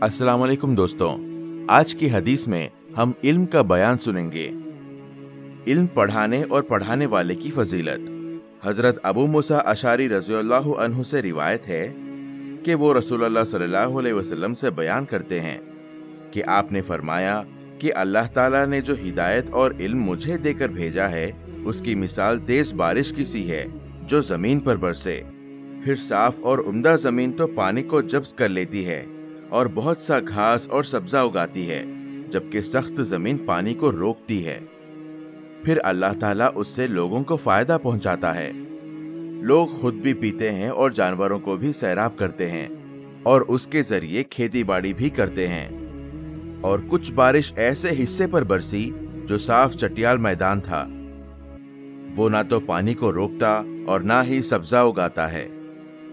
السلام علیکم دوستوں آج کی حدیث میں ہم علم کا بیان سنیں گے۔ علم پڑھانے اور پڑھانے والے کی فضیلت۔ حضرت ابو مسا اشاری رضی اللہ عنہ سے روایت ہے کہ وہ رسول اللہ صلی اللہ علیہ وسلم سے بیان کرتے ہیں کہ آپ نے فرمایا کہ اللہ تعالیٰ نے جو ہدایت اور علم مجھے دے کر بھیجا ہے، اس کی مثال تیز بارش کی سی ہے جو زمین پر برسے۔ پھر صاف اور عمدہ زمین تو پانی کو جبز کر لیتی ہے۔ اور بہت سا گھاس اور سبزہ اگاتی ہے، جبکہ سخت زمین پانی کو روکتی ہے۔ پھر اللہ تعالیٰ اس سے لوگوں کو فائدہ پہنچاتا ہے۔ لوگ خود بھی پیتے ہیں اور جانوروں کو بھی سیراب کرتے ہیں، اور اس کے ذریعے کھیتی باڑی بھی کرتے ہیں۔ اور کچھ بارش ایسے حصے پر برسی جو صاف چٹیال میدان تھا۔ وہ نہ تو پانی کو روکتا اور نہ ہی سبزہ اگاتا ہے۔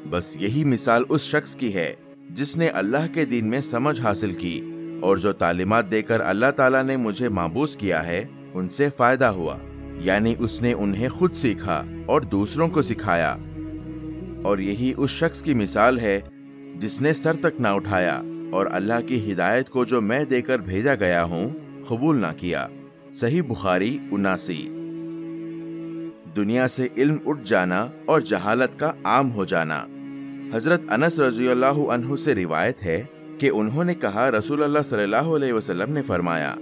بس یہی مثال اس شخص کی ہے۔ جس نے اللہ کے دین میں سمجھ حاصل کی اور جو تعلیمات دے کر اللہ تعالیٰ نے مجھے معبوس کیا ہے، ان سے فائدہ ہوا یعنی اس نے انہیں خود سیکھا اور دوسروں کو سکھایا۔ اور یہی اس شخص کی مثال ہے جس نے سر تک نہ اٹھایا اور اللہ کی ہدایت کو جو میں دے کر بھیجا گیا ہوں، قبول نہ کیا۔ صحیح بخاری اناسی۔ دنیا سے علم اٹھ جانا اور جہالت کا عام ہو جانا۔ حضرت انس رضی اللہ عنہ سے روایت ہے کہ انہوں نے کہا، رسول اللہ صلی اللہ علیہ وسلم نے فرمایا،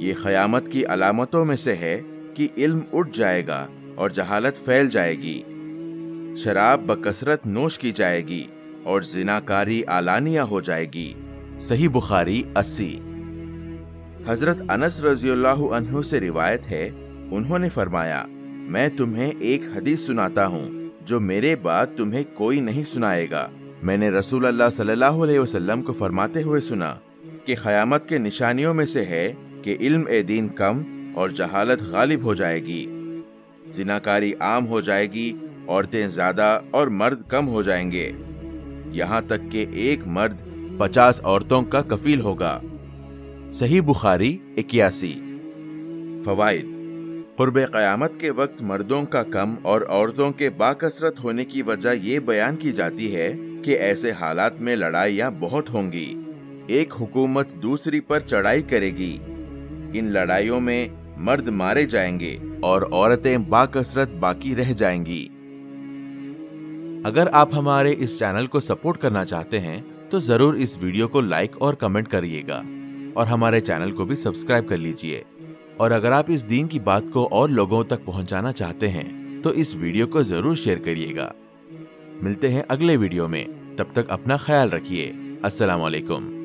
یہ قیامت کی علامتوں میں سے ہے کہ علم اٹھ جائے گا اور جہالت پھیل جائے گی۔ شراب بکثرت نوش کی جائے گی اور زناکاری آلانیہ ہو جائے گی۔ صحیح بخاری اسی۔ حضرت انس رضی اللہ عنہ سے روایت ہے، انہوں نے فرمایا، میں تمہیں ایک حدیث سناتا ہوں۔ جو میرے بعد تمہیں کوئی نہیں سنائے گا۔ میں نے رسول اللہ صلی اللہ علیہ وسلم کو فرماتے ہوئے سنا کہ قیامت کے نشانیوں میں سے ہے کہ علم اے دین کم اور جہالت غالب ہو جائے گی۔ زناکاری عام ہو جائے گی، عورتیں زیادہ اور مرد کم ہو جائیں گے۔ یہاں تک کہ ایک مرد پچاس عورتوں کا کفیل ہوگا۔ صحیح بخاری اکیاسی۔ فوائد۔ قرب قیامت کے وقت مردوں کا کم اور عورتوں کے باکثرت ہونے کی وجہ یہ بیان کی جاتی ہے کہ ایسے حالات میں لڑائیاں بہت ہوں گی۔ ایک حکومت دوسری پر چڑھائی کرے گی۔ ان لڑائیوں میں مرد مارے جائیں گے اور عورتیں باکثرت باقی رہ جائیں گی۔ اگر آپ ہمارے اس چینل کو سپورٹ کرنا چاہتے ہیں، تو ضرور اس ویڈیو کو لائک اور کمنٹ کریے گا اور ہمارے چینل کو بھی سبسکرائب کر لیجیے۔ اور اگر آپ اس دین کی بات کو اور لوگوں تک پہنچانا چاہتے ہیں، تو اس ویڈیو کو ضرور شیئر کریے گا۔ ملتے ہیں اگلے ویڈیو میں۔ تب تک اپنا خیال رکھیے۔ السلام علیکم۔